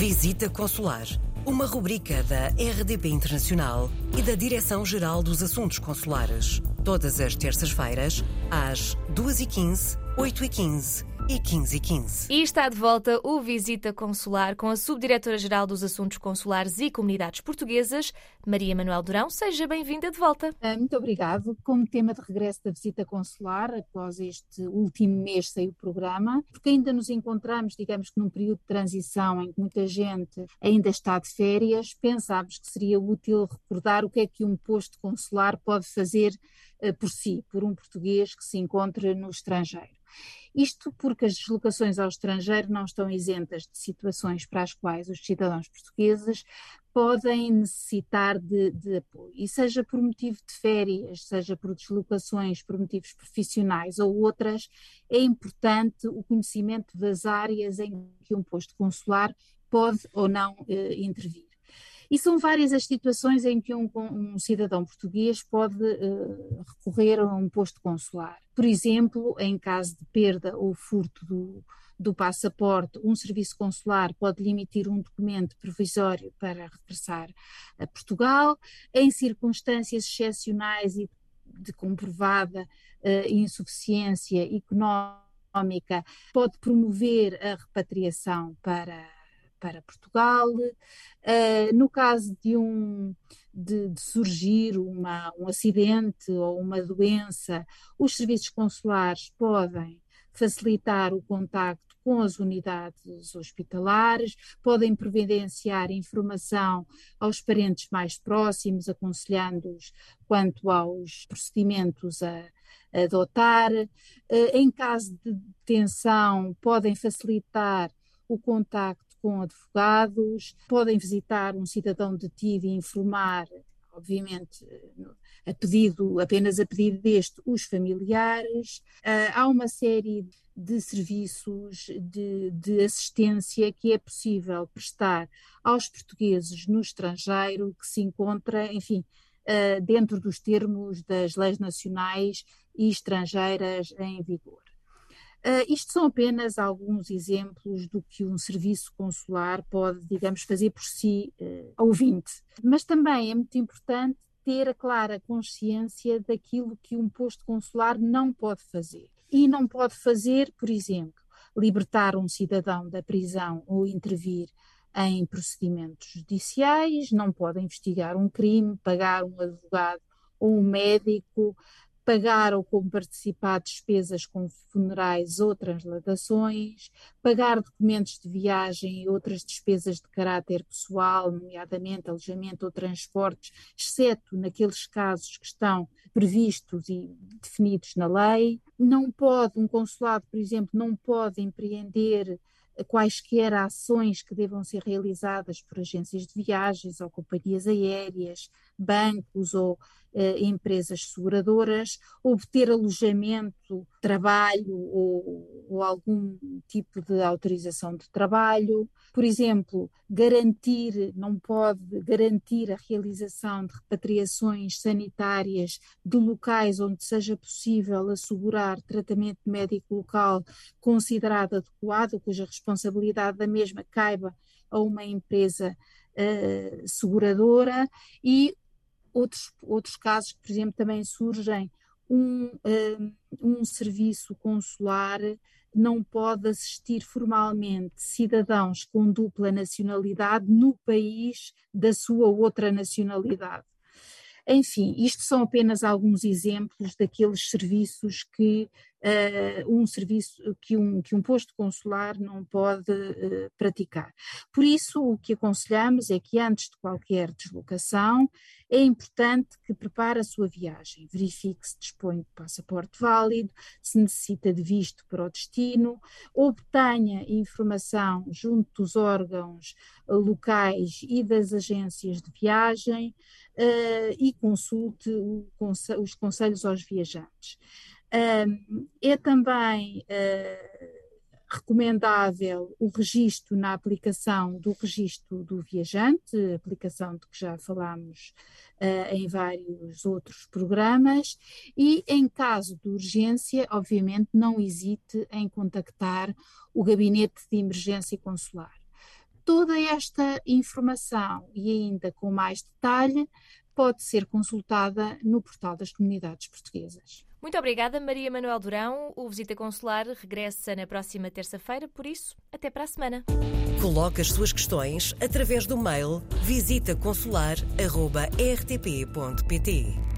Visita Consular, uma rubrica da RDP Internacional e da Direção-Geral dos Assuntos Consulares. Todas as terças-feiras, às 2h15, 8h15 e 15 e 15. E está de volta o Visita Consular com a Subdiretora-Geral dos Assuntos Consulares e Comunidades Portuguesas, Maria Manuel Durão. Seja bem-vinda de volta. Ah, muito obrigado. Como tema de regresso da Visita Consular, após este último mês saiu o programa, porque ainda nos encontramos, digamos que num período de transição em que muita gente ainda está de férias, pensámos que seria útil recordar o que é que um posto consular pode fazer por si, por um português que se encontre no estrangeiro. Isto porque as deslocações ao estrangeiro não estão isentas de situações para as quais os cidadãos portugueses podem necessitar de, de, apoio, e seja por motivo de férias, seja por deslocações, por motivos profissionais ou outras, é importante o conhecimento das áreas em que um posto consular pode ou não eh, intervir. E são várias as situações em que um, um cidadão português pode uh, recorrer a um posto consular. Por exemplo, em caso de perda ou furto do, do passaporte, um serviço consular pode lhe emitir um documento provisório para regressar a Portugal. Em circunstâncias excepcionais e de comprovada uh, insuficiência económica, pode promover a repatriação para para Portugal. Uh, no caso de, um, de, de surgir uma, um acidente ou uma doença, os serviços consulares podem facilitar o contacto com as unidades hospitalares, podem providenciar informação aos parentes mais próximos, aconselhando-os quanto aos procedimentos a, a adotar. Uh, em caso de detenção, podem facilitar o contacto com advogados, podem visitar um cidadão detido e informar, obviamente, a pedido, apenas a pedido deste, os familiares. Uh, há uma série de serviços de, de, assistência que é possível prestar aos portugueses no estrangeiro que se encontra, enfim, uh, dentro dos termos das leis nacionais e estrangeiras em vigor. Uh, isto são apenas alguns exemplos do que um serviço consular pode, digamos, fazer por si uh, ao ouvinte. Mas também é muito importante ter a clara consciência daquilo que um posto consular não pode fazer. E não pode fazer, por exemplo, libertar um cidadão da prisão ou intervir em procedimentos judiciais, não pode investigar um crime, pagar um advogado ou um médico, pagar ou como participar despesas com funerais ou transladações, pagar documentos de viagem e outras despesas de caráter pessoal, nomeadamente alojamento ou transportes, exceto naqueles casos que estão previstos e definidos na lei. Não pode, um consulado, por exemplo, não pode empreender quaisquer ações que devam ser realizadas por agências de viagens ou companhias aéreas, bancos ou eh, empresas seguradoras, obter alojamento, trabalho ou, ou, algum tipo de autorização de trabalho. Por exemplo, garantir, não pode garantir a realização de repatriações sanitárias de locais onde seja possível assegurar tratamento médico local considerado adequado, cuja responsabilidade da mesma caiba a uma empresa uh, seguradora e outros, outros casos que, por exemplo, também surgem, um, um, um serviço consular não pode assistir formalmente cidadãos com dupla nacionalidade no país da sua outra nacionalidade. Enfim, isto são apenas alguns exemplos daqueles serviços que uh, um serviço que um, que um posto consular não pode uh, praticar. Por isso, o que aconselhamos é que antes de qualquer deslocação, é importante que prepare a sua viagem, verifique se dispõe de passaporte válido, se necessita de visto para o destino, obtenha informação junto dos órgãos locais e das agências de viagem uh, e consulte os conselhos aos viajantes. Uh, é também uh, recomendável o registro na aplicação do registro do viajante, aplicação de que já falámos uh, em vários outros programas, e em caso de urgência, obviamente, não hesite em contactar o gabinete de emergência consular Toda esta informação e ainda com mais detalhe pode ser consultada no portal das comunidades portuguesas. Muito obrigada, Maria Manuel Durão. O Visita Consular regressa na próxima terça-feira, por isso, até para a semana. Coloque as suas questões através do mail visitaconsular.rtp.pt.